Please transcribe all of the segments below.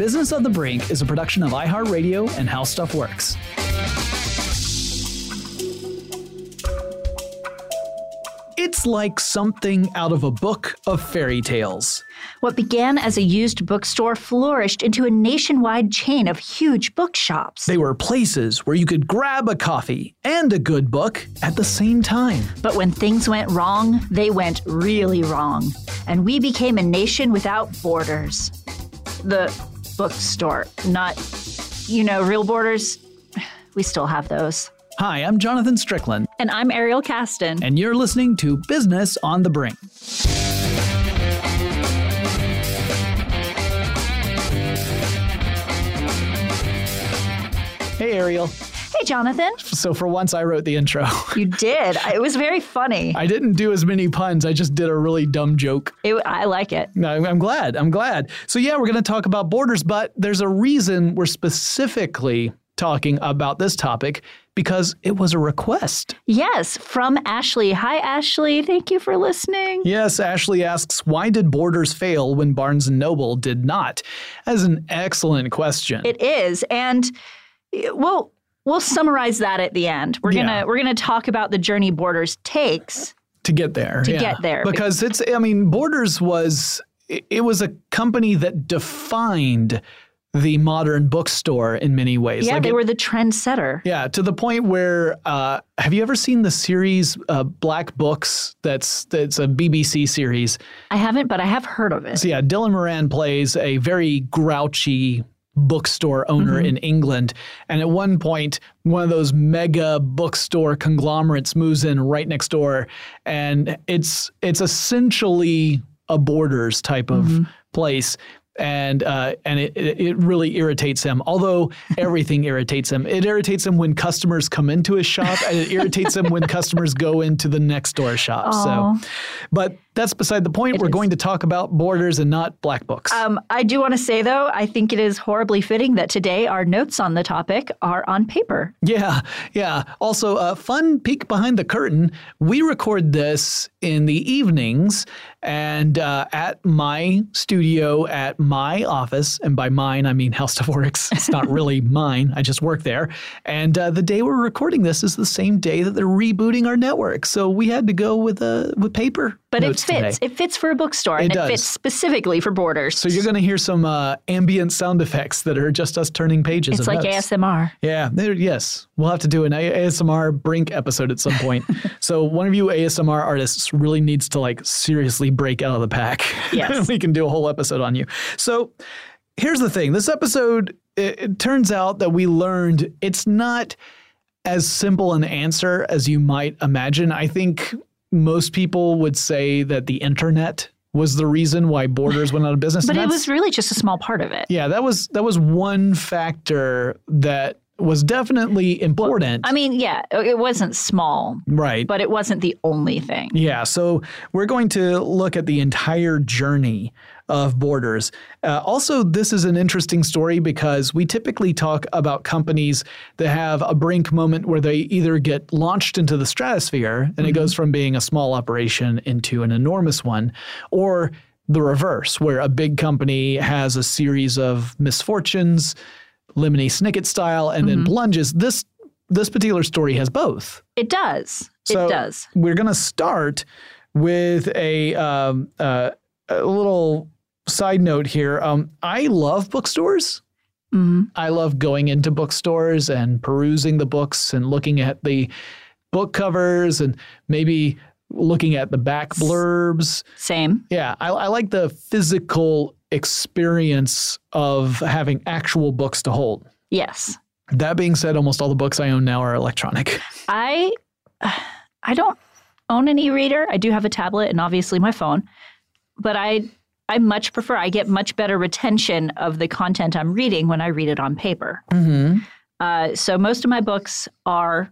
Business of the Brink is a production of iHeartRadio and How Stuff Works. It's like something out of a book of fairy tales. What began as a used bookstore flourished into a nationwide chain of huge bookshops. They were places where you could grab a coffee and a good book at the same time. But when things went wrong, they went really wrong. And we became a nation without borders. The bookstore, not, you know, real borders. We still have those. Hi, I'm Jonathan Strickland. And I'm Ariel Casten. And you're listening to Business on the Brink. Hey, Ariel. Hey, Jonathan. So, for once, I wrote the intro. You did. It was very funny. I didn't do as many puns. I just did a really dumb joke. It, I like it. I'm glad. I'm glad. So, yeah, we're going to talk about borders, but there's a reason we're specifically talking about this topic because it was a request. Yes, from Ashley. Hi, Ashley. Thank you for listening. Yes, Ashley asks, why did Borders fail when Barnes & Noble did not? That's an excellent question. It is. And we'll we'll summarize that at the end. We're Yeah. gonna we're gonna talk about the journey Borders takes. to get there. To yeah. get there. Because it's, I mean, Borders was, it it was a company that defined the modern bookstore in many ways. yeah, Like they it- were the trendsetter. Yeah, to the point where uh, have you ever seen the series uh, Black Books? That's that's a BBC series. I haven't, but I have heard of it. So yeah, Dylan Moran plays a very grouchy bookstore owner Mm-hmm. in England, and at one point, one of those mega bookstore conglomerates moves in right next door, and it's it's essentially a Borders type of Mm-hmm. place. And uh, and it, it really irritates him. Although everything irritates him, it irritates him when customers come into his shop, and it irritates him when customers go into the next door shop. Aw. So, but that's beside the point. We're going to talk about borders and not black books. Um, I do want to say though, I think it is horribly fitting that today our notes on the topic are on paper. yeah, yeah. Also, a fun peek behind the curtain. We record this in the evenings and uh, at my studio at my office. And by mine, I mean How Stuff Works. It's not really mine. I just work there. And uh, the day we're recording this is the same day that they're rebooting our network. So we had to go with uh, with paper. But it fits. today. It fits for a bookstore, It and does. it fits specifically for Borders. So you're going to hear some uh, ambient sound effects that are just us turning pages. it's like notes. ASMR. Yeah, yes. We'll have to do an ASMR Brink episode at some point. so one of you ASMR artists really needs to like seriously break out of the pack. Yes. we can do a whole episode on you. So here's the thing. This episode, it, it turns out that we learned it's not as simple an answer as you might imagine. I think most people would say that the internet was the reason why Borders went out of business. But it was really just a small part of it. yeah, that was that was one factor that was definitely important. I mean, yeah, it wasn't small, right. but it wasn't the only thing. Yeah, so we're going to look at the entire journey of Borders. Uh, also, this is an interesting story because we typically talk about companies that have a brink moment where they either get launched into the stratosphere and it goes from being a small operation into an enormous one, or the reverse, where a big company has a series of misfortunes, Lemony Snicket style, and then plunges. This this particular story has both. It does. So it does. We're going to start with a um, uh, a little side note here. Um, I love bookstores. Mhm. I love going into bookstores and perusing the books and looking at the book covers and maybe looking at the back blurbs. Same. Yeah, I, I like the physical experience of having actual books to hold. Yes. That being said, almost all the books I own now are electronic. I I don't own an e-reader. I do have a tablet and obviously my phone, but I I much prefer. I get much better retention of the content I'm reading when I read it on paper. Mm-hmm. Uh, so most of my books are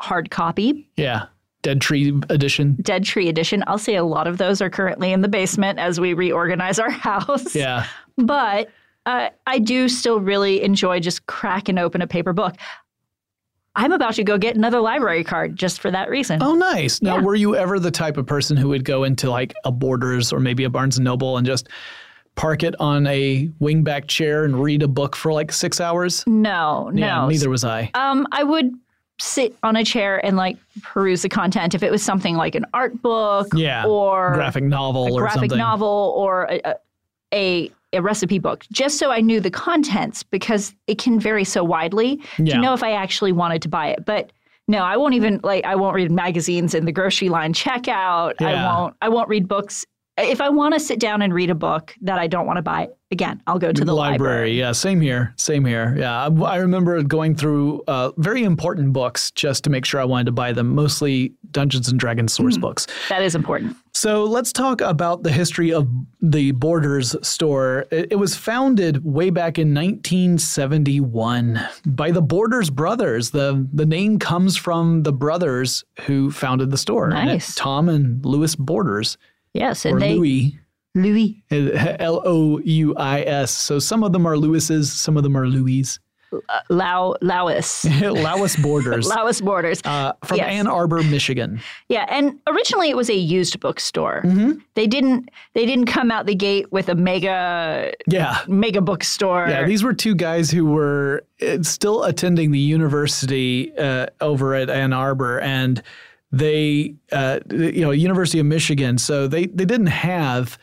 hard copy, Yeah. Dead Tree Edition. Dead Tree Edition. I'll say a lot of those are currently in the basement as we reorganize our house. Yeah. But uh, I do still really enjoy just cracking open a paper book. I'm about to go get another library card just for that reason. Oh, nice. Now, Yeah. were you ever the type of person who would go into like a Borders or maybe a Barnes and Noble and just park it on a wingback chair and read a book for like six hours? No, no. Neither was I. Um, I would sit on a chair and like peruse the content if it was something like an art book Yeah. or graphic novel a or graphic novel or a, a, a a recipe book, just so I knew the contents because it can vary so widely Yeah. to know if I actually wanted to buy it. But no, I won't even like I won't read magazines in the grocery line checkout. Yeah. I won't I won't read books. If I want to sit down and read a book that I don't want to buy, again, I'll go to the library. Yeah, same here. Same here. Yeah, I, I remember going through uh, very important books just to make sure I wanted to buy them, mostly Dungeons and Dragons source Hmm. books. That is important. So let's talk about the history of the Borders store. It, was founded way back in 1971 by the Borders brothers. The the name comes from the brothers who founded the store. And Nice. Tom and Louis Borders, Yes, or and they Louis. Louis L O U I S. So some of them are Lewis's, some of them are Louis. Lau Lauis. Louis Borders. Lauis Borders. Uh, from Yes. Ann Arbor, Michigan. Yeah, and originally it was a used bookstore. Mm-hmm. They didn't they didn't come out the gate with a mega Yeah. mega bookstore. Yeah, these were two guys who were uh, still attending the university uh, over at Ann Arbor, and they, uh, you know, University of Michigan. So they they didn't have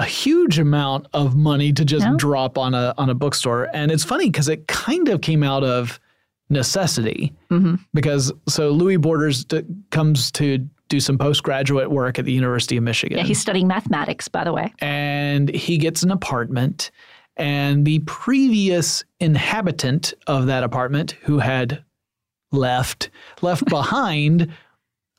a huge amount of money to just No. drop on a on a bookstore, and it's funny because it kind of came out of necessity Mm-hmm. because so Louis Borders d- comes to do some postgraduate work at the University of Michigan yeah, he's studying mathematics, by the way. and he gets an apartment and the previous inhabitant of that apartment who had left left behind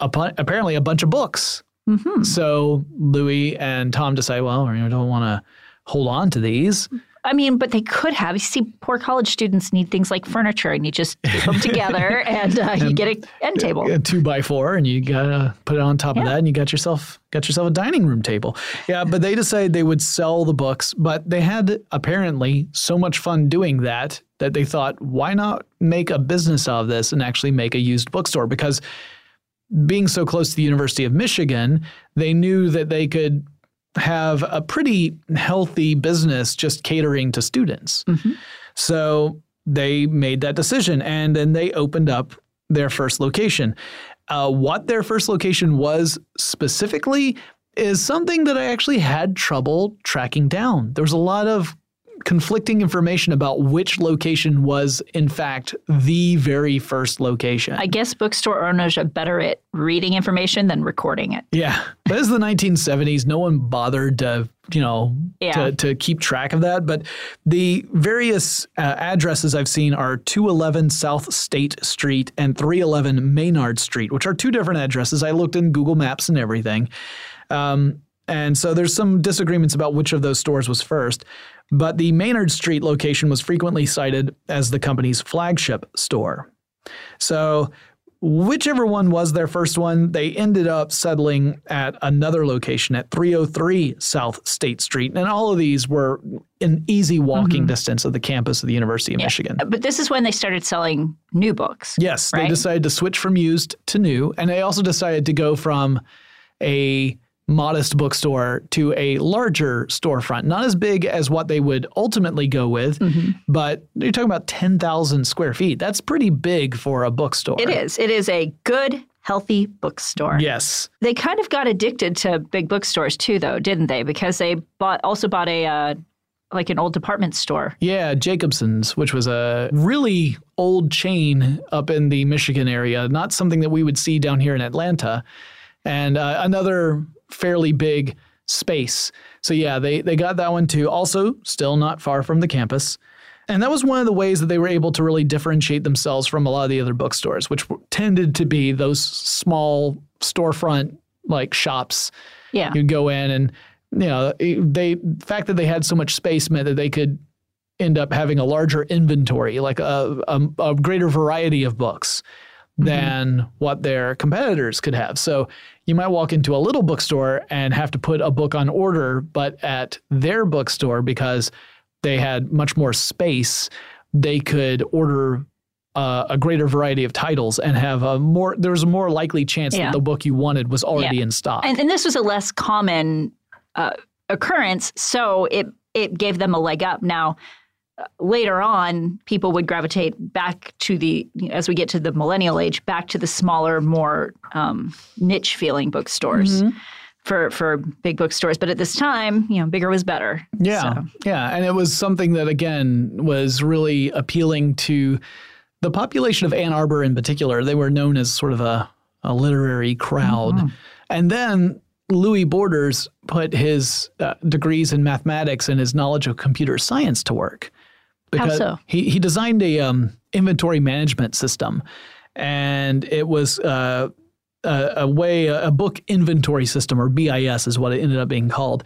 appa- apparently a bunch of books hmm so louis and tom decide well we don't want to hold on to these. I mean, but they could have. You see, poor college students need things like furniture, and you just put them together, and uh, you get an end table. a two by four and you gotta put it on top of that and you got yourself got yourself a dining room table. Yeah but they decided they would sell the books but they had apparently so much fun doing that that they thought why not make a business out of this and actually make a used bookstore? Because being so close to the university of michigan they knew that they could have a pretty healthy business just catering to students so they made that decision and then they opened up their first location. Uh, what their first location was specifically is something that I actually had trouble tracking down. There was a lot of conflicting information about which location was, in fact, the very first location. I guess bookstore owners are better at reading information than recording it. Yeah, but it's the 1970s. No one bothered to, you know, Yeah. to, to keep track of that. But the various uh, addresses I've seen are 211 South State Street and 311 Maynard Street, which are two different addresses. I looked in Google Maps and everything. Um, And so there's some disagreements about which of those stores was first. But the Maynard Street location was frequently cited as the company's flagship store. So whichever one was their first one, they ended up settling at another location at 303 South State Street. And all of these were in easy walking mm-hmm. distance of the campus of the University of Michigan. But this is when they started selling new books. Yes, they decided to switch from used to new. And they also decided to go from a modest bookstore to a larger storefront. Not as big as what they would ultimately go with, Mm-hmm. but you're talking about 10,000 square feet. That's pretty big for a bookstore. It is. It is a good, healthy bookstore. Yes. They kind of got addicted to big bookstores too, though, didn't they? Because they bought also bought a uh, like an old department store. Yeah, Jacobson's, which was a really old chain up in the Michigan area, not something that we would see down here in Atlanta, and uh, another fairly big space. So yeah, they they got that one too. Also, still not far from the campus. And that was one of the ways that they were able to really differentiate themselves from a lot of the other bookstores, which tended to be those small storefront like shops Yeah. you go in and you know they the fact that they had so much space meant that they could end up having a larger inventory like a, a, a greater variety of books than what their competitors could have so you might walk into a little bookstore and have to put a book on order but at their bookstore because they had much more space they could order uh, a greater variety of titles and have a more there was a more likely chance Yeah. that the book you wanted was already Yeah. in stock And, and this was a less common uh, occurrence, so it it gave them a leg up. Now, later on, people would gravitate back to the as we get to the millennial age, back to the smaller, more um, niche feeling bookstores. Mm-hmm. For, for big bookstores, but at this time, you know, bigger was better. Yeah. So, Yeah. And it was something that, again, was really appealing to the population of Ann Arbor in particular. They were known as sort of a, a literary crowd. And then Louis Borders put his uh, degrees in mathematics and his knowledge of computer science to work. How so? He, he designed a um, inventory management system. And it was uh, a, a way, a book inventory system, or BIS is what it ended up being called.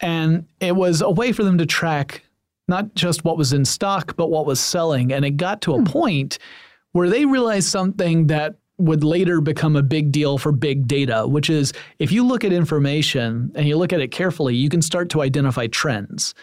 And it was a way for them to track not just what was in stock, but what was selling. And it got to a point where they realized something that would later become a big deal for big data, which is if you look at information and you look at it carefully, you can start to identify trends.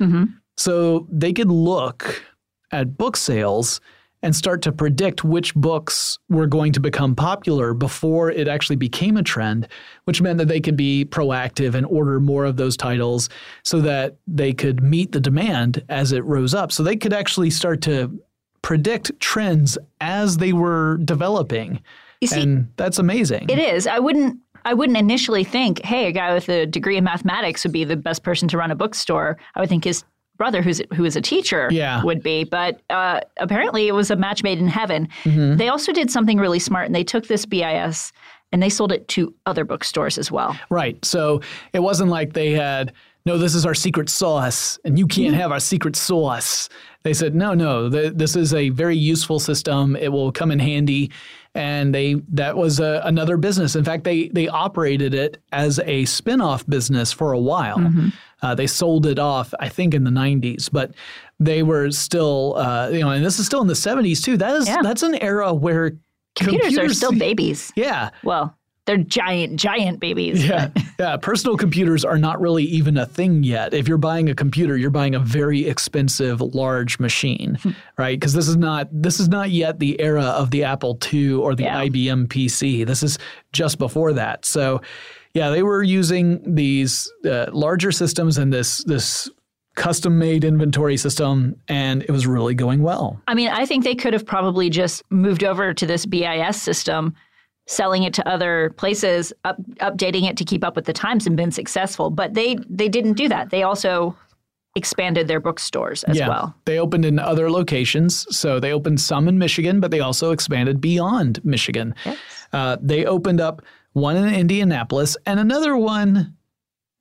So they could look at book sales and start to predict which books were going to become popular before it actually became a trend, which meant that they could be proactive and order more of those titles so that they could meet the demand as it rose up. So they could actually start to predict trends as they were developing. You see, and that's amazing. It is. I wouldn't. I wouldn't initially think, hey, a guy with a degree in mathematics would be the best person to run a bookstore. I would think his brother, who's who is a teacher, Yeah. would be. But uh, apparently, it was a match made in heaven. Mm-hmm. They also did something really smart, and they took this BIS and they sold it to other bookstores as well. Right. So it wasn't like they had, no, this is our secret sauce and you can't have our secret sauce. They said, no, no, th- this is a very useful system. It will come in handy. And they that was a, another business. In fact, they they operated it as a spin-off business for a while. Uh, they sold it off, I think, in the 90s, but they were still, uh, you know, and this is still in the 70s too. That is Yeah. that's an era where Computers, are still babies. Yeah, Well, they're giant, giant babies. yeah, yeah. Personal computers are not really even a thing yet. If you're buying a computer, you're buying a very expensive, large machine, right? Because this is not this is not yet the era of the Apple II or the Yeah. IBM PC. This is just before that. So, yeah, they were using these uh, larger systems and this this custom-made inventory system, and it was really going well. I mean, I think they could have probably just moved over to this BIS system, selling it to other places, up, updating it to keep up with the times, and been successful. But they they didn't do that. They also expanded their bookstores as yeah, well. They opened in other locations. So they opened some in Michigan, but they also expanded beyond Michigan. Uh, they opened up one in Indianapolis and another one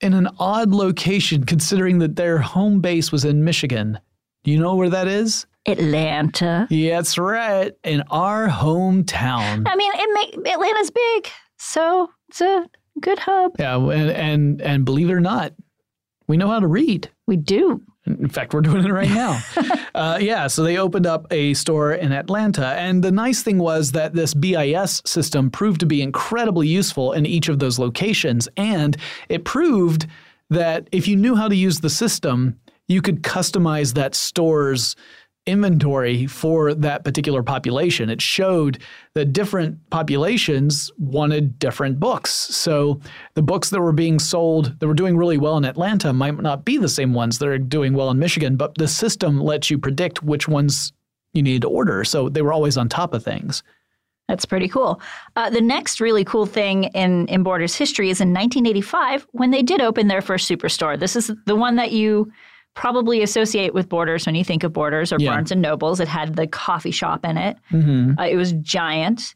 in an odd location, considering that their home base was in Michigan. Do you know where that is? Atlanta. Yeah, that's right. In our hometown. I mean, it make, Atlanta's big, so it's a Good hub. Yeah, and and and believe it or not, we know how to read. We do. In fact, we're doing it right now. uh, yeah, so they opened up a store in Atlanta. And the nice thing was that this BIS system proved to be incredibly useful in each of those locations. And it proved that if you knew how to use the system, you could customize that store's inventory for that particular population. It showed that different populations wanted different books. So the books that were being sold that were doing really well in Atlanta might not be the same ones that are doing well in Michigan, but the system lets you predict which ones you need to order. So they were always on top of things. That's pretty cool. Uh, the next really cool thing in, in Borders history is in 1985 when they did open their first superstore. This is the one that you probably associate with Borders when you think of Borders or Yeah. Barnes and Nobles. It had the coffee shop in it. Mm-hmm. Uh, it was giant,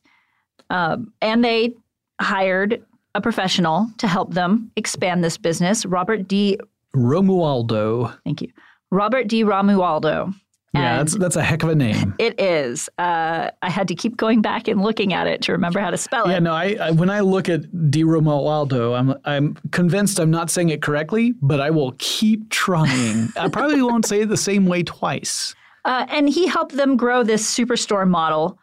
um, and they hired a professional to help them expand this business. Robert D. Romualdo. Thank you, Robert DiRomualdo. Yeah, And that's that's a heck of a name. it is. Uh, I had to keep going back and looking at it to remember how to spell it. Yeah, no. I, I when I look at Di Romualdo, I'm I'm convinced I'm not saying it correctly, but I will keep trying. I probably won't say it the same way twice. Uh, and he helped them grow this superstore model,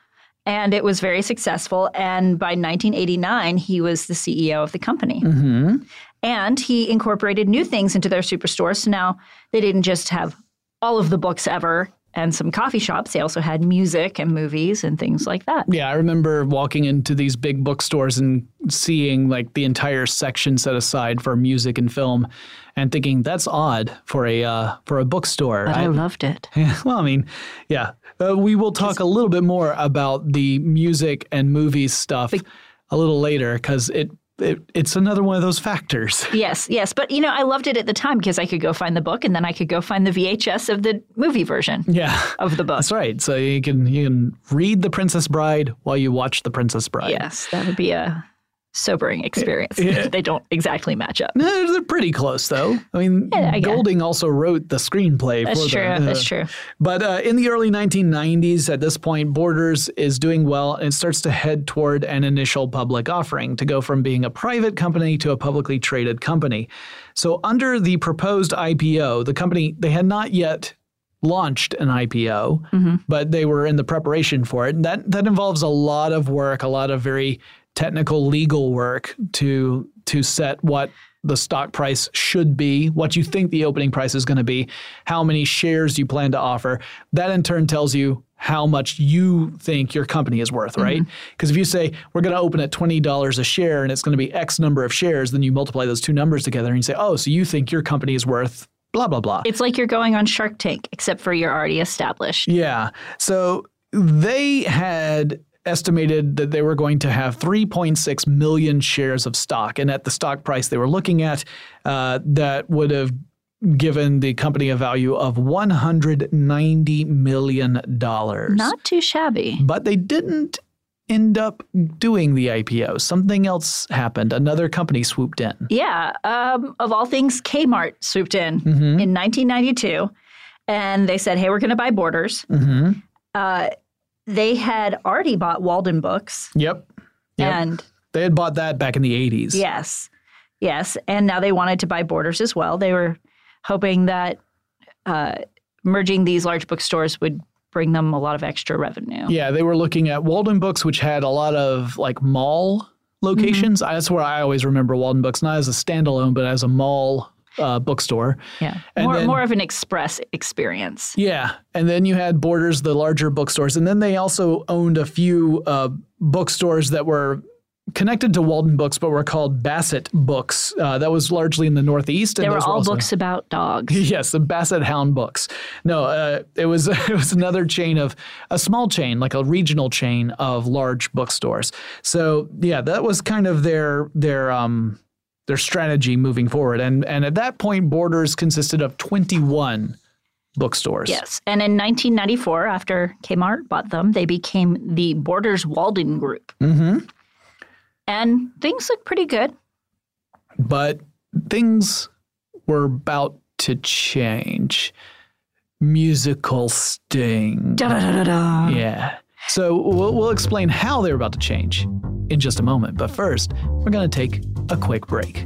and it was very successful. And by 1989, he was the CEO of the company. Mm-hmm. And he incorporated new things into their superstores. So now they didn't just have all of the books ever and some coffee shops, they also had music and movies and things like that. Yeah, I remember walking into these big bookstores and seeing like the entire section set aside for music and film, and thinking that's odd for a uh, for a bookstore. But I, loved it. Yeah, well, I mean, yeah. Uh, we will talk a little bit more about the music and movies stuff a little later because it, it it's another one of those factors. Yes, yes. But, you know, I loved it at the time because I could go find the book and then I could go find the VHS of the movie version Yeah. of the book. That's right. So you can you can read The Princess Bride while you watch The Princess Bride. Yes, that would be a sobering experience. Yeah. they don't exactly match up. No, they're pretty close though. I mean, Yeah, I. Goldman also wrote the screenplay That's for true. them. That's Uh, true. But uh, in the early 1990s, at this point, Borders is doing well and it starts to head toward an initial public offering to go from being a private company to a publicly traded company. So, under the proposed IPO, the company, they had not yet launched an IPO, Mm-hmm. but they were in the preparation for it. And that, that involves a lot of work, a lot of very technical legal work to, to set what the stock price should be, what you think the opening price is going to be, how many shares you plan to offer. That in turn tells you how much you think your company is worth, right? Mm-hmm. Because if you say we're going to open at $20 a share and it's going to be X number of shares, then you multiply those two numbers together and you say, oh, so you think your company is worth blah, blah, blah. It's like you're going on Shark Tank, except for you're already established. Yeah. So they had estimated that they were going to have 3.6 million shares of stock. And at the stock price they were looking at, uh, that would have given the company a value of $190 million. Not too shabby. But they didn't end up doing the IPO. Something else happened. Another company swooped in. Yeah. Um, of all things, Kmart swooped in Mm-hmm. in 1992, and they said, "Hey, we're going to buy Borders." Mm-hmm. Uh, they had already bought Walden Books, Yep. Yep. and they had bought that back in the 80s. yes, yes, and now they wanted to buy Borders as well. They were hoping that uh, merging these large bookstores would bring them a lot of extra revenue. Yeah, they were looking at Walden Books, which had a lot of like mall locations. That's where I always remember Walden Books, not as a standalone, but as a mall uh, bookstore. Yeah, And more then- more of an express experience. Yeah, and then you had Borders, the larger bookstores, and then they also owned a few uh, bookstores that were connected to Walden Books, but were called Bassett Books. Uh, that was largely in the Northeast. and They were all also- books about dogs. Yes, the Bassett Hound Books. No, uh, it was it was another chain of a small chain, like a regional chain of large bookstores. So yeah, that was kind of their their um their strategy moving forward. And and at that point, Borders consisted of twenty one bookstores. Yes. And in 1994, after Kmart bought them, they became the Borders Walden Group. Mm-hmm. And things look pretty good. But things were about to change. Musical sting. Da-da-da-da-da. Yeah. So we'll, we'll explain how they're about to change in just a moment. But first, we're going to take a quick break.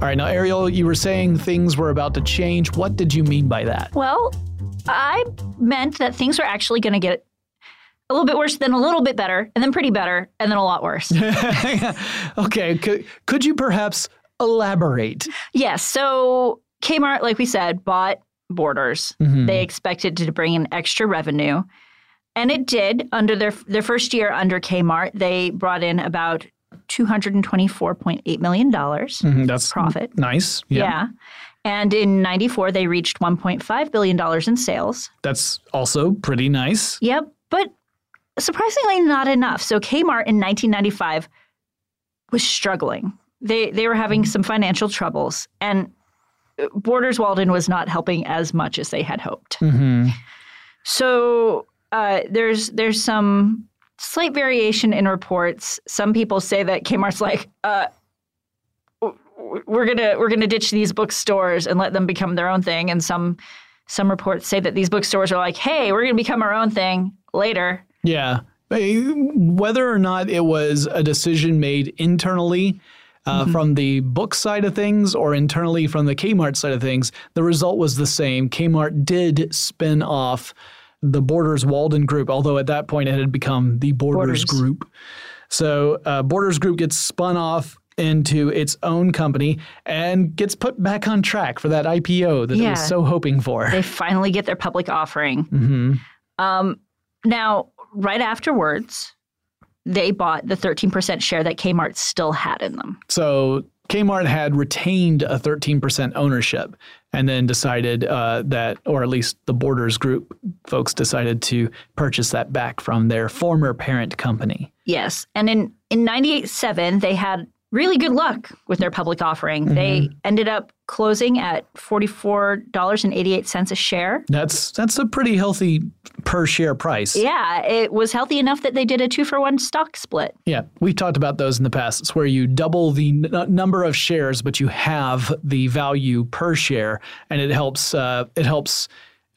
All right, now, Ariel, you were saying things were about to change. What did you mean by that? Well, I meant that things were actually going to get a little bit worse, then a little bit better, and then pretty better, and then a lot worse. okay, could, could you perhaps elaborate? yes. So Kmart, like we said, bought Borders. Mhm. They expected to bring in extra revenue. And it did. Under their their first year under Kmart, they brought in about $224.8 million Mhm, That's profit. Nice. Yeah. And in 94, they reached $1.5 billion in sales. That's also pretty nice. Yep. But surprisingly, not enough. So Kmart in 1995 was struggling. They, they were having some financial troubles. And uh, Borders Walden was not helping as much as they had hoped. hmm So uh, there's there's some slight variation in reports. Some people say that Kmart's like, uh, we're gonna we're gonna ditch these bookstores and let them become their own thing. And some some reports say that these bookstores are like, hey, we're gonna become our own thing later. Yeah. Eh, Whether or not it was a decision made internally uh, from the book side of things or internally from the Kmart side of things, the result was the same. Kmart did spin off the Borders Walden Group, although at that point it had become the Borders, Borders. Group. So uh, Borders Group gets spun off into its own company and gets put back on track for that IPO that it Yeah. was so hoping for. They finally get their public offering. hmm Um, now, right afterwards, they bought the 13% share that Kmart still had in them. So Kmart had retained a 13% ownership and then decided uh, that, or at least the Borders Group folks decided to purchase that back from their former parent company. Yes. And in, in 98.7, they had really good luck with their public offering. They ended up closing at $44.88 a share. That's that's a pretty healthy per share price. Yeah, it was healthy enough that they did a two for one stock split. Yeah, we've talked about those in the past. It's where you double the n- number of shares, but you have the value per share, and it helps. Uh, it helps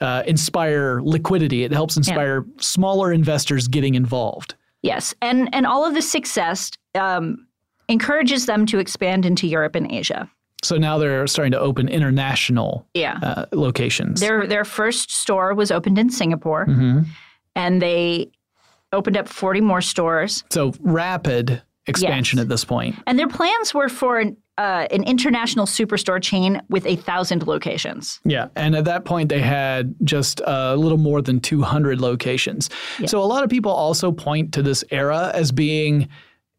uh, inspire liquidity. It helps inspire smaller investors getting involved. Yes. And, and all of the success um, encourages them to expand into Europe and Asia. So now they're starting to open international Yeah. uh, locations. Their their first store was opened in Singapore, Mhm. and they opened up 40 more stores. So Rapid expansion Yes. at this point. And their plans were for an, uh, an international superstore chain with a thousand locations. Yeah, and at that point they had just a little more than 200 locations. So a lot of people also point to this era as being,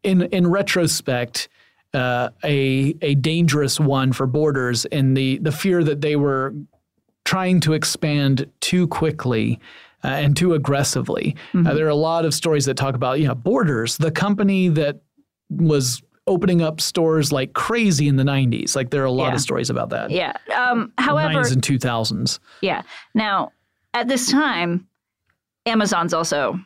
in in retrospect, uh, a a dangerous one for Borders in the the fear that they were trying to expand too quickly. Uh, and too aggressively. Uh, there are a lot of stories that talk about, you know, Borders, the company that was opening up stores like crazy in the 90s. Like there are a lot Yeah. of stories about that. Yeah. Um, however, 90s and 2000s. yeah. Now, at this time, Amazon's also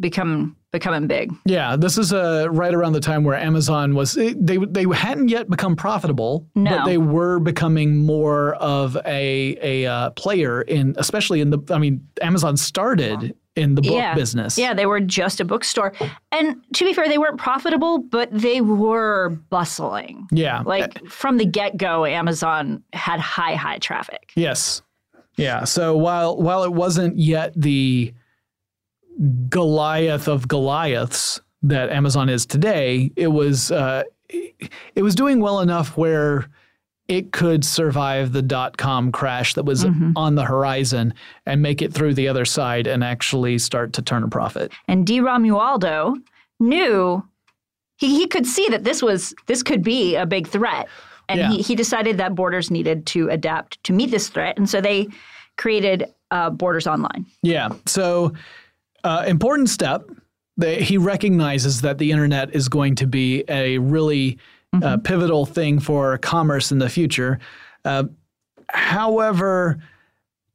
become becoming big. Yeah, this is uh, right around the time where Amazon was they they hadn't yet become profitable, No. but they were becoming more of a a uh, player in especially in the I mean Amazon started in the book yeah. business. Yeah, they were just a bookstore. And to be fair, they weren't profitable, but they were bustling. Yeah. Like from the get go, Amazon had high, high traffic. Yes. Yeah. So while while it wasn't yet the Goliath of Goliaths that Amazon is today, it was uh, it was doing well enough where it could survive the dot com crash that was on the horizon and make it through the other side and actually start to turn a profit. And DiRomualdo knew he, he could see that this was this could be a big threat. And Yeah. he, he decided that Borders needed to adapt to meet this threat. And so they created uh, Borders Online. Yeah. So, uh, important step. That he recognizes that the internet is going to be a really uh, pivotal thing for commerce in the future. Uh, however,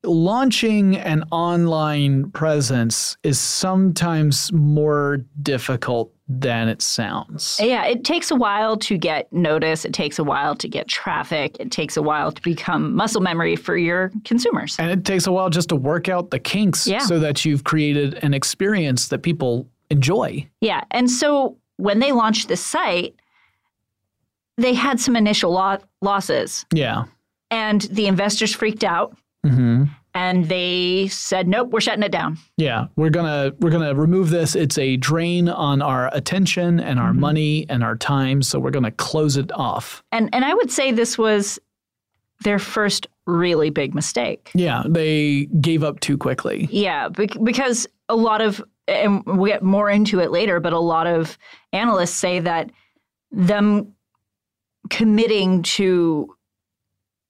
launching an online presence is sometimes more difficult than it sounds. Yeah, it takes a while to get notice. It takes a while to get traffic. It takes a while to become muscle memory for your consumers. And it takes a while just to work out the kinks Yeah. so that you've created an experience that people enjoy. Yeah. And so when they launched this site, they had some initial lo- losses, Yeah. and the investors freaked out hmm and they said, nope, we're shutting it down. Yeah, we're gonna we're gonna remove this. It's a drain on our attention and our mm-hmm. money and our time, so we're gonna close it off. And, and I would say this was their first really big mistake. Yeah, they gave up too quickly. Yeah, bec- because a lot of, and we'll get more into it later, but a lot of analysts say that them committing to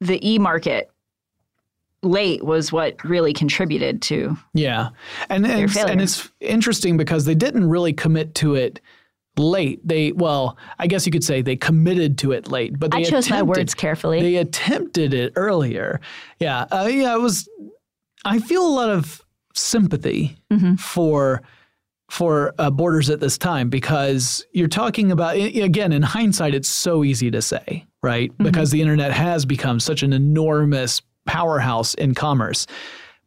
the e market late was what really contributed to. Yeah, and and it's, and it's interesting because they didn't really commit to it late. They well, I guess you could say they committed to it late, but they I chose my attempted- words carefully. They attempted it earlier. Yeah, uh, yeah. It was. I feel a lot of sympathy Mm-hmm. for for uh, borders at this time because you're talking about again in hindsight it's so easy to say right Mm-hmm. because the internet has become such an enormous powerhouse in commerce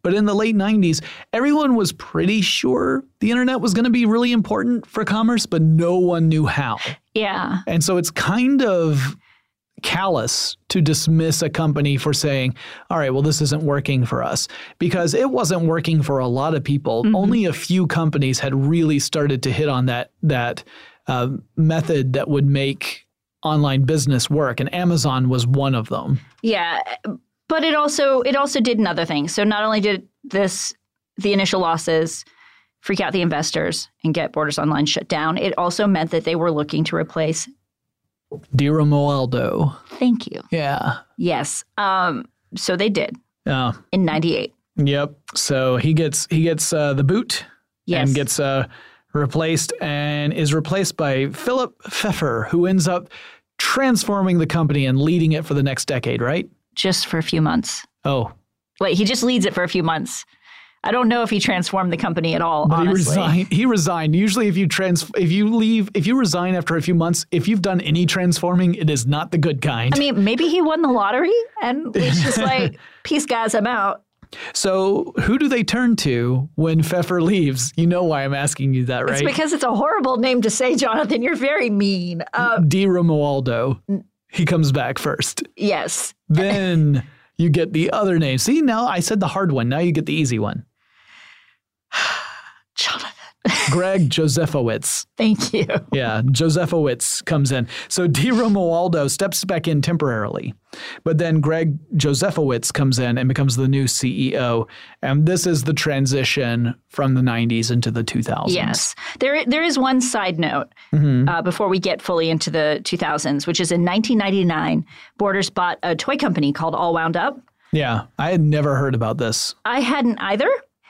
but in the late 90s everyone was pretty sure the internet was going to be really important for commerce but no one knew how yeah. and so it's kind of callous to dismiss a company for saying, all right, well, this isn't working for us because it wasn't working for a lot of people. Only a few companies had really started to hit on that, that uh, method that would make online business work. And Amazon was one of them. Yeah, but it also it also did another thing. So not only did this the initial losses freak out the investors and get Borders Online shut down, it also meant that they were looking to replace. Dira Moaldo. Thank you. Yeah. Yes. Um. So they did Yeah. in '98. Yep. So he gets he gets uh, the boot Yes. and gets uh, replaced and is replaced by Philip Pfeffer, who ends up transforming the company and leading it for the next decade. Right? Just for a few months. Oh, Wait, he just leads it for a few months. I don't know if he transformed the company at all. but he resigned. He resigned. Usually, if you trans, if you leave, if you resign after a few months, if you've done any transforming, it is not the good kind. I mean, maybe he won the lottery and was just like, "Peace, guys, I'm out." so, who do they turn to when Pfeffer leaves? You know why I'm asking you that, right? It's because it's a horrible name to say, Jonathan. You're very mean. Uh, Di Romualdo. He comes back first. yes. Then you get the other name. See, now I said the hard one. Now you get the easy one. Jonathan. Greg Josefowicz. Thank you. Yeah, Josefowicz comes in. So DiRomualdo steps back in temporarily, but then Greg Josefowicz comes in and becomes the new CEO. And this is the transition from the 90s into the 2000s. Yes. There, there is one side note uh, before we get fully into the 2000s, which is in 1999, Borders bought a toy company called All Wound Up. Yeah, I had never heard about this. I hadn't either.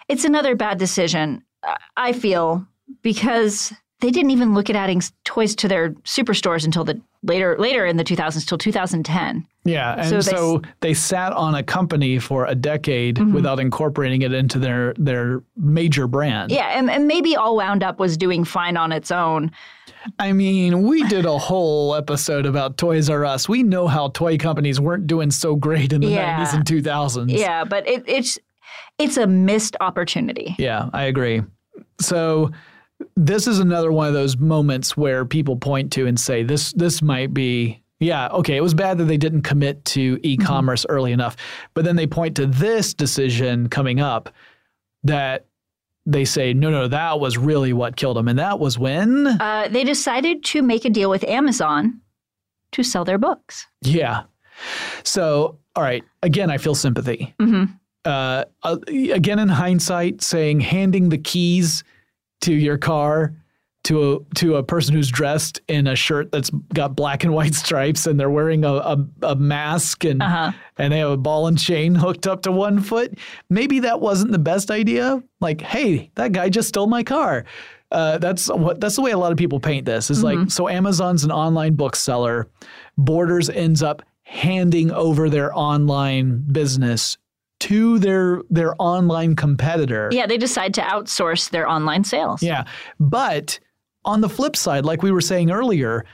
It's another bad decision, I feel, because they didn't even look at adding toys to their superstores until the later later in the 2000s till 2010. Yeah, and So so they they, sat on a company for a decade mm-hmm. without incorporating it into their their major brand. Yeah, and, and maybe All Wound Up was doing fine on its own. I mean, we did a whole episode about Toys R Us. We know how toy companies weren't doing so great in the Yeah. 90s and 2000s. Yeah, but it, it's it's a missed opportunity. Yeah, I agree. So this is another one of those moments where people point to and say this this might be yeah, okay, it was bad that they didn't commit to e-commerce early enough. But then they point to this decision coming up that they say no no that was really what killed them and that was when Uh, they decided to make a deal with Amazon to sell their books. yeah. So, all right, again I feel sympathy. Mm-hmm. Uh, uh, again in hindsight, saying handing the keys to your car to a to a person who's dressed in a shirt that's got black and white stripes and they're wearing a, a, a mask and Uh-huh. and they have a ball and chain hooked up to one foot. Maybe that wasn't the best idea. Like, hey, that guy just stole my car. Uh, that's what that's the way a lot of people paint this. Is like so Amazon's an online bookseller. Borders ends up handing over their online business to their their online competitor. Yeah, they decide to outsource their online sales. Yeah. But on the flip side, like we were saying earlier,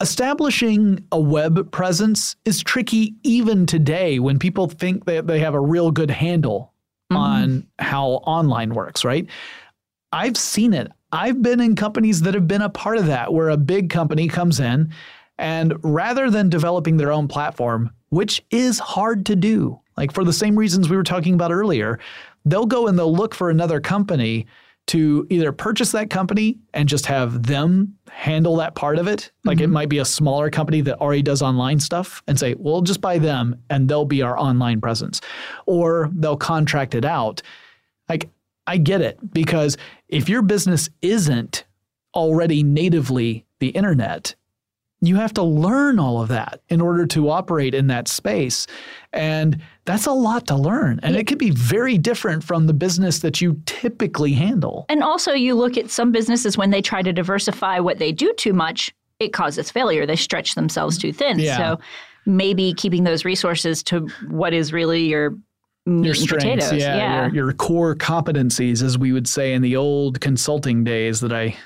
establishing a web presence is tricky even today when people think that they have a real good handle mm-hmm. on how online works, right? I've seen it. I've been in companies that have been a part of that where a big company comes in and rather than developing their own platform, which is hard to do, like for the same reasons we were talking about earlier, they'll go and they'll look for another company to either purchase that company and just have them handle that part of it. Like it mm-hmm. might be a smaller company that already does online stuff and say, we'll just buy them and they'll be our online presence. Or they'll contract it out. Like I get it because if your business isn't already natively the internet, you have to learn all of that in order to operate in that space. And that's a lot to learn. And it can be very different from the business that you typically handle. And also, you look at some businesses when they try to diversify what they do too much, it causes failure. They stretch themselves too thin. Yeah. So maybe keeping those resources to what is really your Your strengths, potatoes. yeah, Your, your core competencies, as we would say in the old consulting days that I,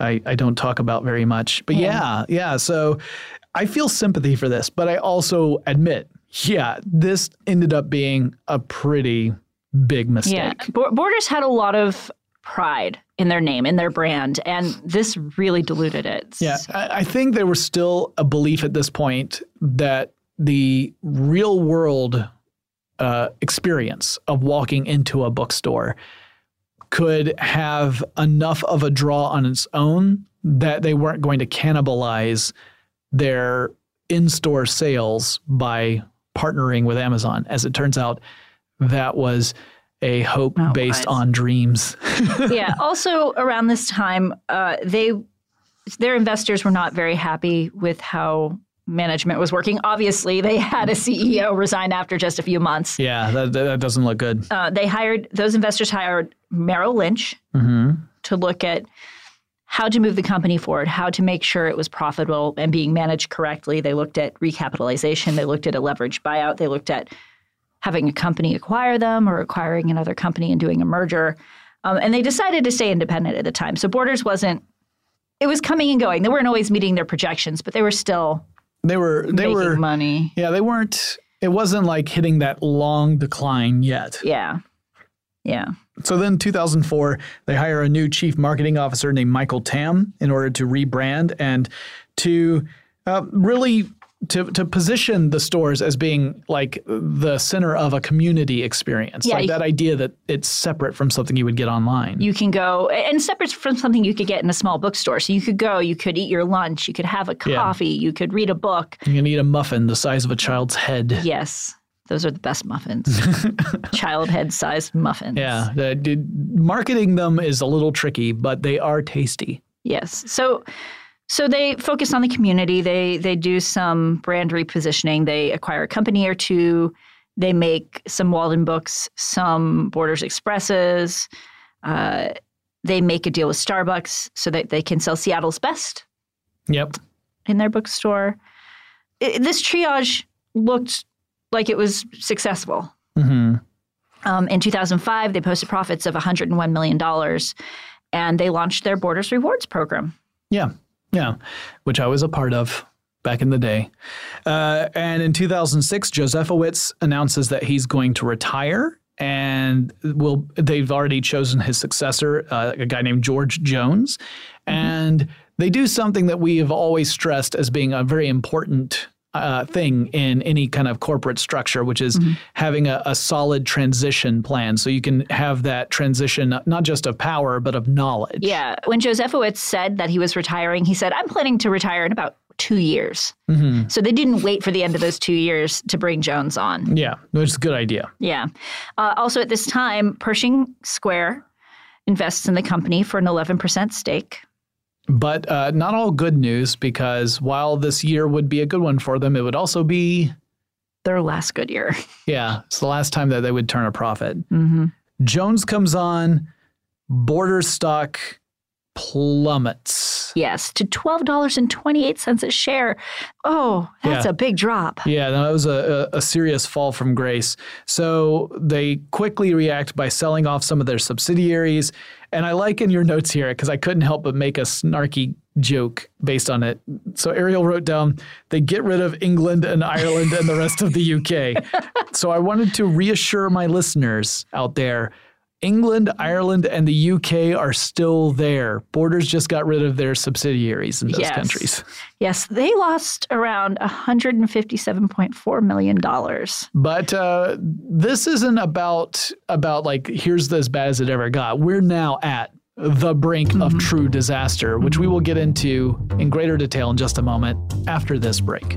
I, I don't talk about very much. But yeah, yeah. So I feel sympathy for this, but I also admit, yeah, this ended up being a pretty big mistake. Yeah. Bo- Borders had a lot of pride in their name, in their brand, and this really diluted it. Yeah, I, I think there was still a belief at this point that the real world uh, experience of walking into a bookstore could have enough of a draw on its own that they weren't going to cannibalize their in-store sales by partnering with Amazon. As it turns out, that was a hope Not based wise. on dreams. yeah. Also, around this time, uh, they their investors were not very happy with how management was working. Obviously, they had a CEO resign after just a few months. yeah, that, that doesn't look good. Uh, they hired those investors hired Merrill Lynch to look at how to move the company forward, how to make sure it was profitable and being managed correctly. They looked at recapitalization. They looked at a leveraged buyout. They looked at having a company acquire them or acquiring another company and doing a merger. Um, and they decided to stay independent at the time. So Borders wasn't. It was coming and going. They weren't always meeting their projections, but they were still They were they making were money. Yeah, they weren't. It wasn't like hitting that long decline yet. Yeah, yeah. So then, 2004, they hire a new chief marketing officer named Michael Tam in order to rebrand and to uh, really to to position the stores as being like the center of a community experience. Yeah, like that idea that it's separate from something you would get online. You can go and separate from something you could get in a small bookstore. So you could go, you could eat your lunch, you could have a Yeah. coffee, you could read a book. you can eat a muffin the size of a child's head. Yes, those are the best muffins. Child head sized muffins. Yeah, the, the- marketing them is a little tricky, but they are tasty. Yes. So so they focus on the community. They they do some brand repositioning. They acquire a company or two. They make some Waldenbooks, some Borders Expresses. Uh, they make a deal with Starbucks so that they can sell Seattle's best Yep. in their bookstore. I- this triage looked like it was successful. hmm Um, in 2005, they posted profits of $101 million and they launched their Borders Rewards program. Yeah, yeah, which I was a part of back in the day. Uh, and in 2006, Josefowicz announces that he's going to retire. And will they've already chosen his successor, uh, a guy named George Jones, and they do something that we have always stressed as being a very important uh, thing in any kind of corporate structure, which is having a, a solid transition plan, so you can have that transition not just of power but of knowledge. Yeah. When Josefowicz said that he was retiring, he said, I'm planning to retire in about two years. So they didn't wait for the end of those two years to bring Jones on. Yeah, which is a good idea. Yeah. Uh, also, at this time, Pershing Square invests in the company for an 11% stake. But uh, not all good news because while this year would be a good one for them, it would also be, Their last good year. yeah, it's the last time that they would turn a profit. hmm Jones comes on, border stock plummets. Yes, to $12.28 a share. Oh, that's Yeah. a big drop. Yeah, that was a, a, a serious fall from grace. So they quickly react by selling off some of their subsidiaries. And I like in your notes here, because I couldn't help but make a snarky joke based on it. So Ariel wrote down, they get rid of England and Ireland and the rest of the UK. so I wanted to reassure my listeners out there. England, Ireland, and the UK are still there. Borders just got rid of their subsidiaries in those Yes. countries. Yes, they lost around $157.4 million. But uh, this isn't about about like here's the, as bad as it ever got. We're now at the brink of true disaster, which we will get into in greater detail in just a moment after this break.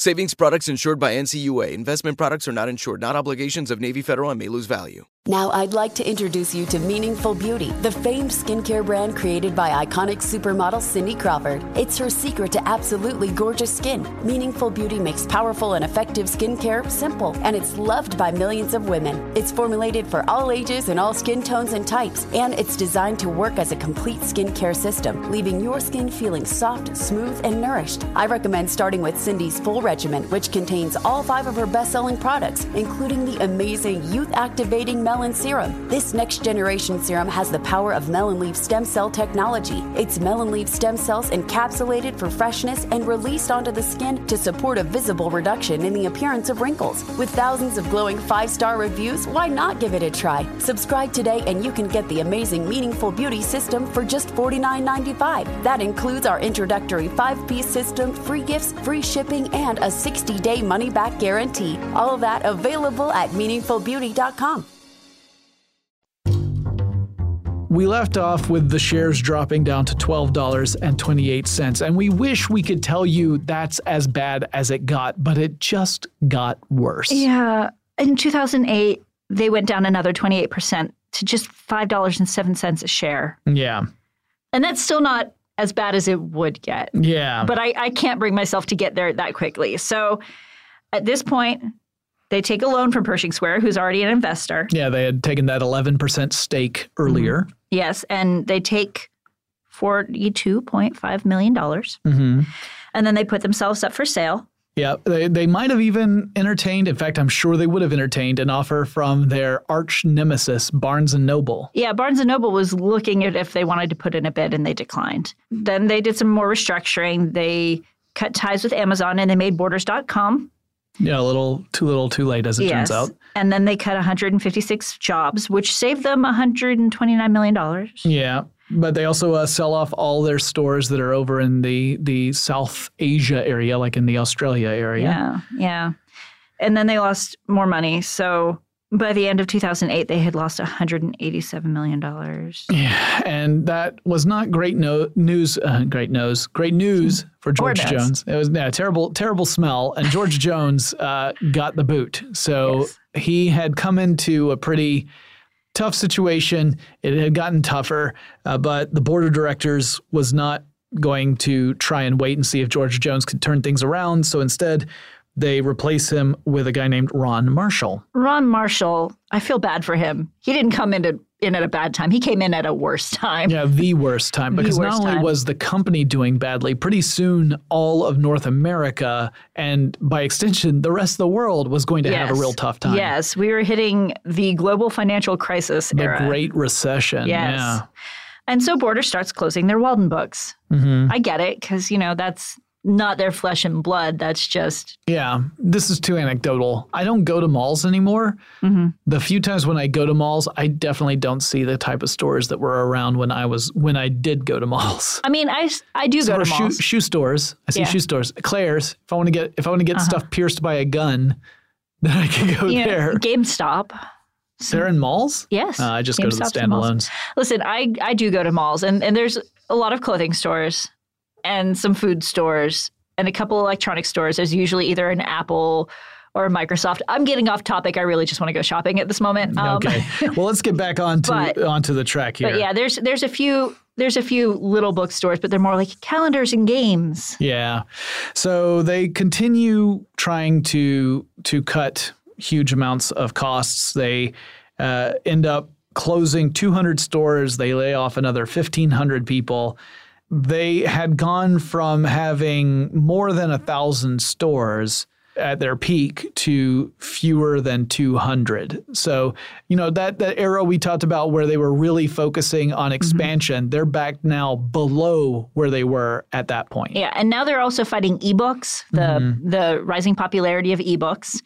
Savings products insured by NCUA. Investment products are not insured, not obligations of Navy Federal and may lose value. Now, I'd like to introduce you to Meaningful Beauty, the famed skincare brand created by iconic supermodel Cindy Crawford. It's her secret to absolutely gorgeous skin. Meaningful Beauty makes powerful and effective skincare simple, and it's loved by millions of women. It's formulated for all ages and all skin tones and types, and it's designed to work as a complete skincare system, leaving your skin feeling soft, smooth, and nourished. I recommend starting with Cindy's full regimen, which contains all five of her best selling products, including the amazing youth activating melon serum. This next generation serum has the power of melon leaf stem cell technology. It's melon leaf stem cells encapsulated for freshness and released onto the skin to support a visible reduction in the appearance of wrinkles. With thousands of glowing five star reviews, why not give it a try? Subscribe today and you can get the amazing Meaningful Beauty system for just $49.95. That includes our introductory five piece system, free gifts, free shipping, and a 60 day money back guarantee. All of that available at meaningfulbeauty.com. we left off with the shares dropping down to $12.28, and we wish we could tell you that's as bad as it got, but it just got worse. Yeah. In 2008, they went down another 28% to just $5.07 a share. Yeah. And that's still not as bad as it would get. Yeah. But I, I can't bring myself to get there that quickly. So at this point, they take a loan from Pershing Square, who's already an investor. yeah, they had taken that 11% stake earlier. Yes. And they take $42.5 million. Mm-hmm. And then they put themselves up for sale. Yeah, they, they might have even entertained, in fact, I'm sure they would have entertained an offer from their arch nemesis, Barnes and Noble. Yeah, Barnes and Noble was looking at if they wanted to put in a bid and they declined. Then they did some more restructuring. They cut ties with Amazon and they made borders.com. Yeah, a little too little too late, as it turns out. And then they cut 156 jobs, which saved them $129 million. Yeah, but they also uh, sell off all their stores that are over in the the South Asia area, like in the Australia area. Yeah, yeah. And then they lost more money. So by the end of 2008, they had lost $187 million. Yeah, and that was not great no- news. Uh, great nose, great news for George. Jones. It was yeah, terrible, terrible smell, and George Jones uh, got the boot. So Yes. he had come into a pretty tough situation. It had gotten tougher, uh, but the board of directors was not going to try and wait and see if George Jones could turn things around. So instead, they replace him with a guy named Ron Marshall. Ron Marshall, I feel bad for him. He didn't come into, in at a bad time. He came in at a worse time. Yeah, the worst time because not only time. was the company doing badly, pretty soon all of North America and by extension the rest of the world was going to have a real tough time. Yes, we were hitting the global financial crisis The era. Great Recession. Yes. Yeah. And so Border starts closing their Waldenbooks. Mm-hmm. I get it because, you know, that's not their flesh and blood. That's just, Yeah. This is too anecdotal. I don't go to malls anymore. Mm-hmm. The few times when I go to malls, I definitely don't see the type of stores that were around when I was when I did go to malls. I mean, I I do So go to shoe, malls. shoe stores. I see Yeah. Uh-huh. shoe stores. Claire's. If I want to get if I want to get stuff pierced by a gun, then I can go You know, there. GameStop. They're in malls? Yes. Uh, I just go to the GameStop's standalones. Listen, I, I do go to malls, and, and there's a lot of clothing stores and some food stores and a couple electronic stores. There's usually either an Apple or a Microsoft. I'm getting off topic. I really just want to go shopping at this moment. Um, Okay. well, let's get back onto But- onto the track here. But yeah, there's there's a few there's a few little bookstores, but they're more like calendars and games. Yeah. So they continue trying to to cut huge amounts of costs. They uh, end up closing 200 stores. They lay off another 1,500 people. They had gone from having more than a thousand stores at their peak to fewer than 200. So, you know, that that era we talked about where they were really focusing on expansion, they're back now below where they were at that point. Yeah, and now they're also fighting ebooks, the Mm-hmm. the rising popularity of ebooks,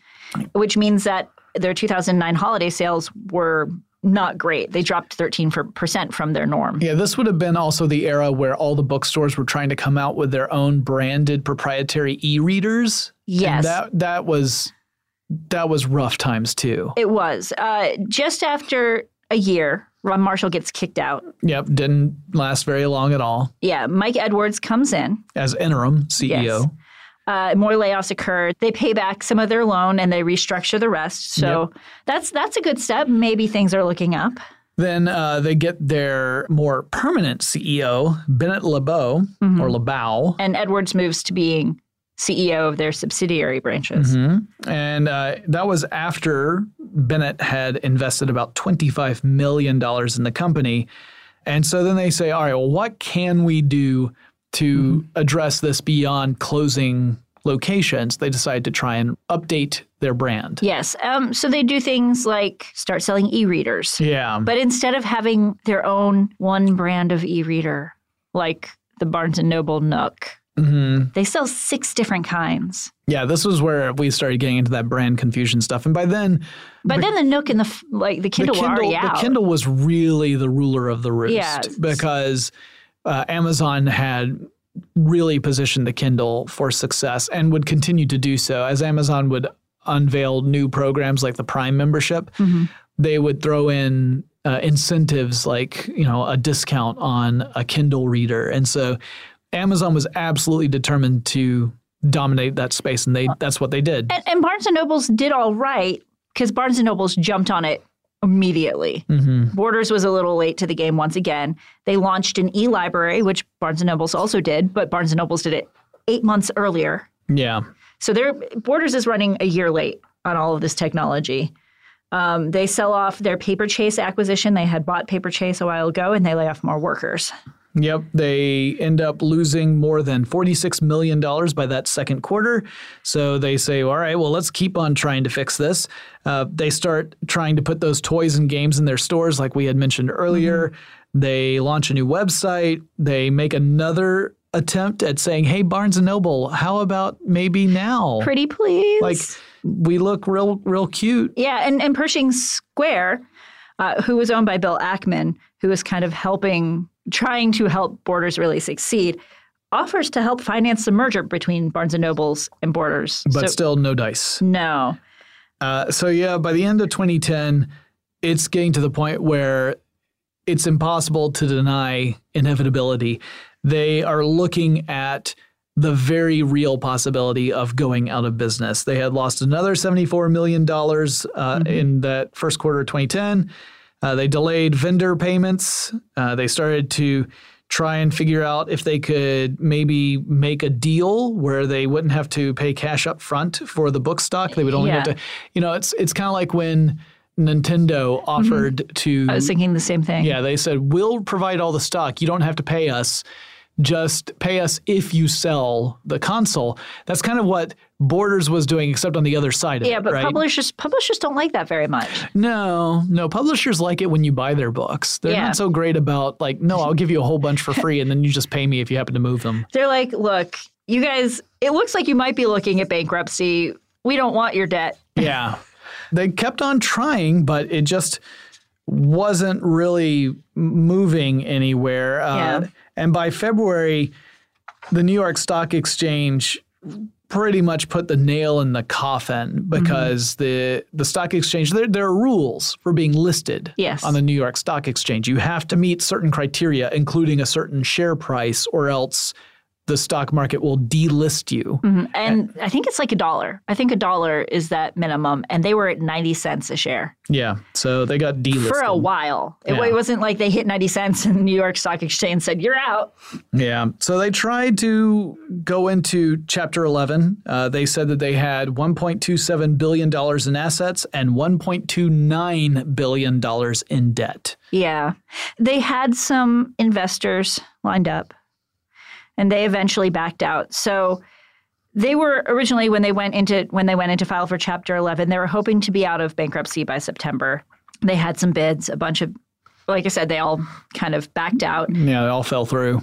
which means that their 2009 holiday sales were not great. They dropped 13% from their norm. Yeah, this would have been also the era where all the bookstores were trying to come out with their own branded proprietary e-readers. Yes. And that that was that was rough times too. It was. Uh, just after a year, Ron Marshall gets kicked out. Yep, didn't last very long at all Yeah, Mike Edwards comes in. as interim CEO. Yes. Uh, more layoffs occur. They pay back some of their loan and they restructure the rest. So that's that's a good step. Maybe things are looking up. Then uh, they get their more permanent CEO, Bennett LeBeau Mm-hmm. or LeBeau. And Edwards moves to being CEO of their subsidiary branches. Mm-hmm. And uh, that was after Bennett had invested about $25 million in the company. And so then they say, all right, well, what can we do to address this beyond closing locations? They decide to try and update their brand. Yes. Um, so they do things like start selling e-readers. Yeah. But instead of having their own one brand of e-reader, like the Barnes and Noble Nook, hmm they sell six different kinds. Yeah, this was where we started getting into that brand confusion stuff. And by then, But then the Nook and the like the Kindle, the were Kindle, the. Kindle was really the ruler of the roost Yeah. because uh, Amazon had really positioned the Kindle for success and would continue to do so as Amazon would unveil new programs like the Prime membership. Mm-hmm. They would throw in uh, incentives like you know a discount on a Kindle reader, and so Amazon was absolutely determined to dominate that space, and they that's what they did. And, and Barnes and Nobles did all right because Barnes and Nobles jumped on it immediately. Mm-hmm. Borders was a little late to the game once again. They launched an e-library, which Barnes and Nobles also did, but Barnes and Nobles did it eight months earlier. Yeah, So their Borders is running a year late on all of this technology. Um, they sell off their Paper Chase acquisition. They had bought Paper Chase a while ago, and they lay off more workers. Yep, they end up losing more than $46 million by that second quarter. So they say, all right, well, let's keep on trying to fix this. Uh, they start trying to put those toys and games in their stores, like we had mentioned earlier. They launch a new website. They make another attempt at saying, hey, Barnes and Noble, how about maybe now? Pretty please. Like, we look real, real cute. Yeah, and, and Pershing Square, uh, who was owned by Bill Ackman, who was kind of helping, trying to help Borders really succeed, offers to help finance the merger between Barnes and Nobles and Borders. But So- still, no dice. no. Uh, so yeah, by the end of 2010, it's getting to the point where it's impossible to deny inevitability. They are looking at the very real possibility of going out of business. They had lost another $74 million uh, in that first quarter of 2010. Uh, they delayed vendor payments. Uh, they started to try and figure out if they could maybe make a deal where they wouldn't have to pay cash up front for the book stock. They would only have to, you know, it's it's kind of like when Nintendo offered to. I was thinking the same thing. Yeah, they said we'll provide all the stock. You don't have to pay us. Just pay us if you sell the console. That's kind of what Borders was doing, except on the other side of Yeah, it. but right? publishers publishers don't like that very much. No, no. Publishers like it when you buy their books. They're Yeah. not so great about like, no, I'll give you a whole bunch for free, and then you just pay me if you happen to move them. They're like, look, you guys, it looks like you might be looking at bankruptcy. We don't want your debt. Yeah, they kept on trying, but it just wasn't really moving anywhere. Uh, And by February, the New York Stock Exchange pretty much put the nail in the coffin mm-hmm. because the the stock exchange there, there are rules for being listed Yes. on the New York Stock Exchange. You have to meet certain criteria, including a certain share price, or else the stock market will delist you. And I think it's like a dollar. I think a dollar is that minimum. And they were at 90 cents a share Yeah, so they got delisted for a while. It, Yeah. it wasn't like they hit 90 cents and the New York Stock Exchange said, you're out. Yeah. So they tried to go into Chapter 11. Uh, they said that they had $1.27 billion in assets and $1.29 billion in debt. Yeah. They had some investors lined up and they eventually backed out. So they were originally when they went into when they went into file for chapter 11, they were hoping to be out of bankruptcy by September. They had some bids, a bunch of like I said, they all kind of backed out. Yeah, they all fell through.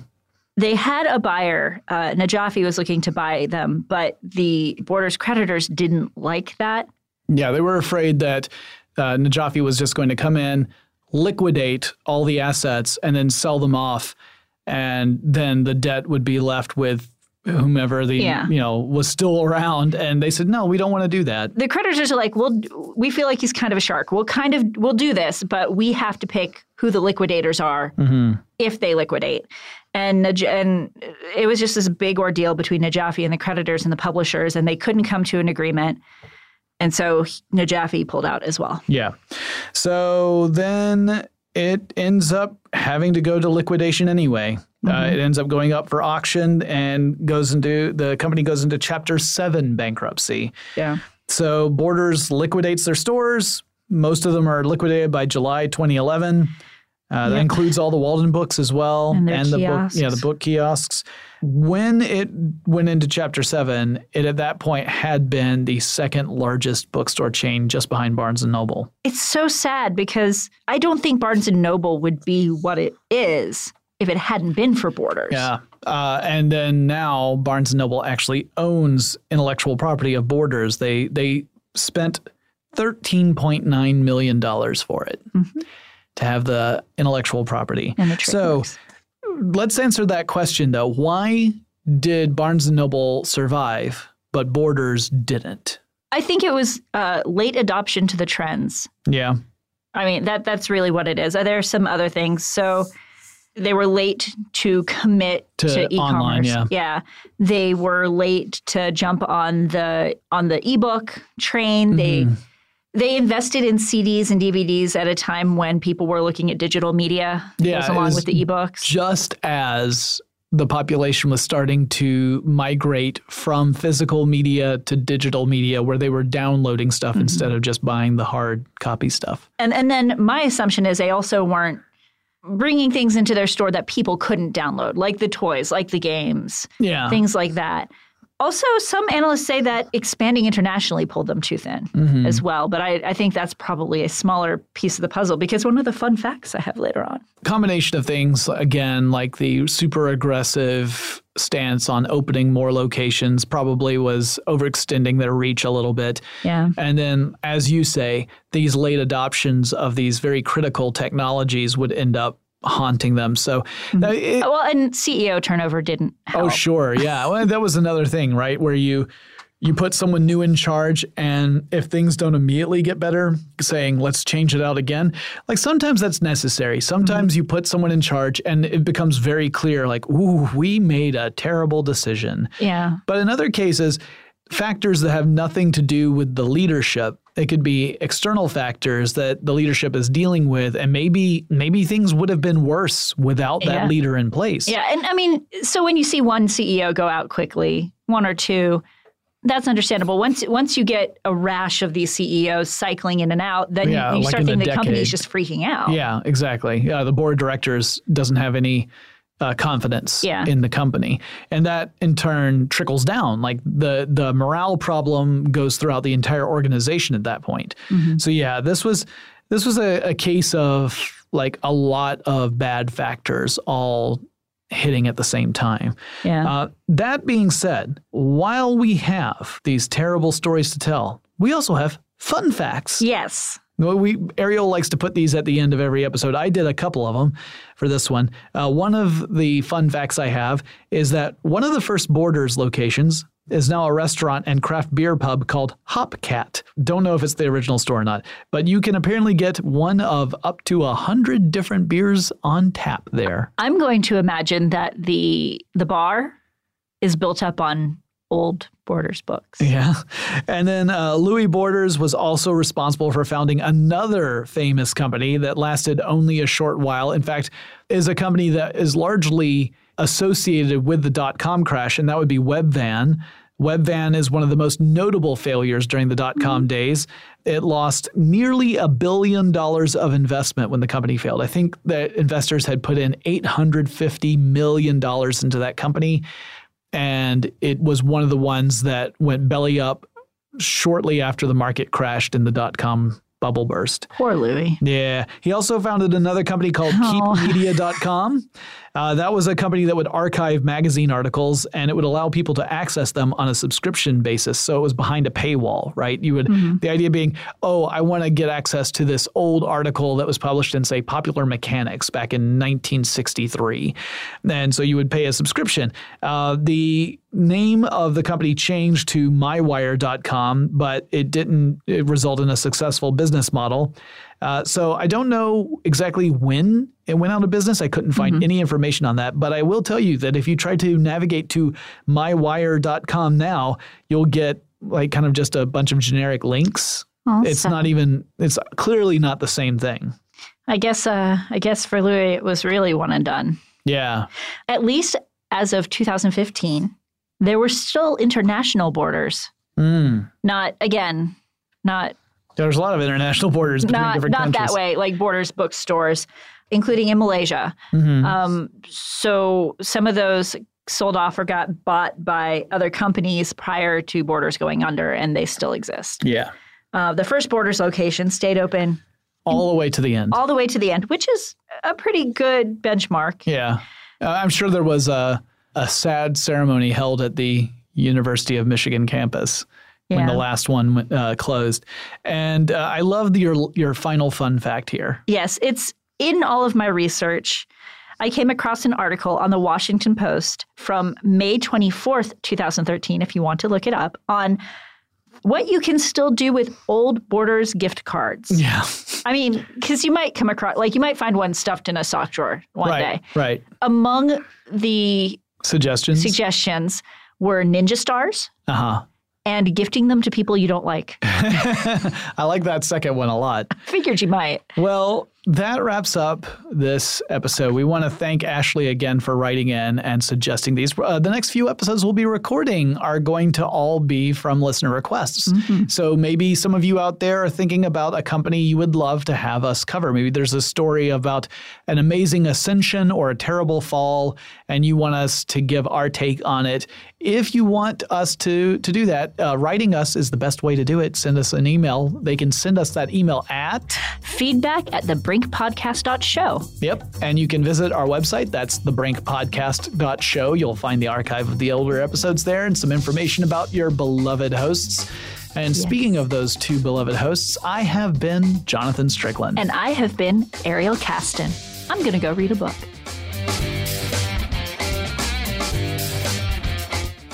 They had a buyer. Uh, Najafi was looking to buy them, but the Borders creditors didn't like that. Yeah, they were afraid that uh, Najafi was just going to come in, liquidate all the assets, and then sell them off, and then the debt would be left with whomever the Yeah. you know was still around. And they said, no, we don't want to do that. the creditors are like, well, we feel like he's kind of a shark. We'll kind of we'll do this, but we have to pick who the liquidators are mm-hmm. if they liquidate. And and it was just this big ordeal between Najafi and the creditors and the publishers, and they couldn't come to an agreement. And so Najafi pulled out as well. Yeah. So then it ends up having to go to liquidation anyway. Uh, it ends up going up for auction and goes into the company goes into Chapter Seven bankruptcy. Yeah. So Borders liquidates their stores. Most of them are liquidated by July 2011. Uh, That Yep. includes all the Waldenbooks as well, And their the book, yeah, the kiosks. book kiosks. When it went into Chapter Seven, it at that point had been the second largest bookstore chain, just behind Barnes and Noble. It's so sad because I don't think Barnes and Noble would be what it is if it hadn't been for Borders. Yeah. Uh, and then now Barnes and Noble actually owns intellectual property of Borders. They they spent thirteen point nine million dollars for it to have the intellectual property. The so trademarks. let's answer that question though. Why did Barnes and Noble survive, but Borders didn't? I think it was uh, late adoption to the trends. Yeah. I mean, that that's really what it is. Uh, There are some other things. So they were late to commit To to, e-commerce. yeah. yeah. They were late to jump on the on the ebook train. Mm-hmm. they invested in CDs and DVDs at a time when people were looking at digital media Yeah, along with the ebooks. just as the population was starting to migrate from physical media to digital media where they were downloading stuff Mm-hmm. instead of just buying the hard copy stuff. And and then my assumption is they also weren't bringing things into their store that people couldn't download, like the toys, like the games, Yeah. things like that. Also, some analysts say that expanding internationally pulled them too thin Mm-hmm. as well. But I, I think that's probably a smaller piece of the puzzle because one of the fun facts I have later on. combination of things again like the super aggressive stance on opening more locations probably was overextending their reach a little bit Yeah. and then as you say these late adoptions of these very critical technologies would end up haunting them so uh, it- Well, and CEO turnover didn't help. Oh, sure. Yeah. Well, that was another thing, right? Where you you put someone new in charge and if things don't immediately get better, saying let's change it out again. Like sometimes that's necessary. Sometimes you put someone in charge and it becomes very clear like, "Ooh, we made a terrible decision." Yeah. But in other cases, factors that have nothing to do with the leadership, it could be external factors that the leadership is dealing with and maybe maybe things would have been worse without that Yeah. leader in place. Yeah. And I mean, so when you see one CEO go out quickly, one or two, that's understandable. Once once you get a rash of these CEOs cycling in and out, then Yeah, you, you like start thinking the company's just freaking out. Yeah, exactly. Yeah, the board of directors doesn't have any uh, confidence Yeah. in the company, and that in turn trickles down. Like the the morale problem goes throughout the entire organization at that point. Mm-hmm. So yeah, this was this was a, a case of like a lot of bad factors all hitting at the same time. Yeah. Uh, that being said, while we have these terrible stories to tell, we also have fun facts. yes. We Ariel likes to put these at the end of every episode. I did a couple of them for this one. Uh, one of the fun facts I have is that one of the first Borders locations is now a restaurant and craft beer pub called Hopcat. Don't know if it's the original store or not, but you can apparently get one of up to a hundred different beers on tap there. I'm going to imagine that the the bar is built up on old Borders books. Yeah. And then uh, Louis Borders was also responsible for founding another famous company that lasted only a short while. In fact, is a company that is largely associated with the dot com crash, and that would be Webvan. Webvan is one of the most notable failures during the dot com days. It lost nearly a billion dollars of investment when the company failed. I think that investors had put in $850 million into that company and it was one of the ones that went belly up shortly after the market crashed in the dot com bubble burst. Poor Louis. Yeah. He also founded another company called Oh. keepmedia.com. Uh, that was a company that would archive magazine articles and it would allow people to access them on a subscription basis. So it was behind a paywall, right? You would, the idea being, oh, I want to get access to this old article that was published in, say, Popular Mechanics back in 1963. And so you would pay a subscription. Uh, the name of the company changed to mywire.com, but it didn't it result in a successful business model. Uh, so I don't know exactly when it went out of business. I couldn't find any information on that, but I will tell you that if you try to navigate to mywire.com now, you'll get like kind of just a bunch of generic links. Oh, It's not even. It's clearly not the same thing. I guess. Uh, I guess for Louis, it was really one and done. Yeah. At least as of 2015, there were still international borders. Mm. Not again, not There's a lot of international borders between not different not countries. that way. Like borders bookstores, including in Malaysia. Mhm. Um, so some of those sold off or got bought by other companies prior to Borders going under, and they still exist. yeah. Uh, the first Borders location stayed open All the way to the end. all the way to the end, which is a pretty good benchmark. Yeah. Uh, I'm sure there was a, a sad ceremony held at the University of Michigan campus when the last one uh, closed. And uh, I love the, your, your final fun fact here. Yes, it's in all of my research. I came across an article on the Washington Post from May 24th, 2013, if you want to look it up, on what you can still do with old Borders gift cards. Yeah. I mean, because you might come across, like, you might find one stuffed in a sock drawer one right, day. right. Among the Suggestions. suggestions were ninja stars uh huh. and gifting them to people you don't like. I like that second one a lot. I Figured you might. Well, that wraps up this episode. We want to thank Ashley again for writing in and suggesting these. Uh, the next few episodes we'll be recording are going to all be from listener requests. So maybe some of you out there are thinking about a company you would love to have us cover. Maybe there's a story about an amazing ascension or a terrible fall, and you want us to give our take on it. If you want us to to do that, uh, writing us is the best way to do it. Send us an email. They can send us that email at Feedback at thebrinkpodcast.show. Yep. And you can visit our website. That's thebrinkpodcast.show. You'll find the archive of the older episodes there and some information about your beloved hosts. And speaking of those two beloved hosts, I have been Jonathan Strickland. And I have been Ariel Casten. I'm going to go read a book.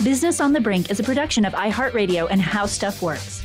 Business on the Brink is a production of iHeartRadio and How Stuff Works.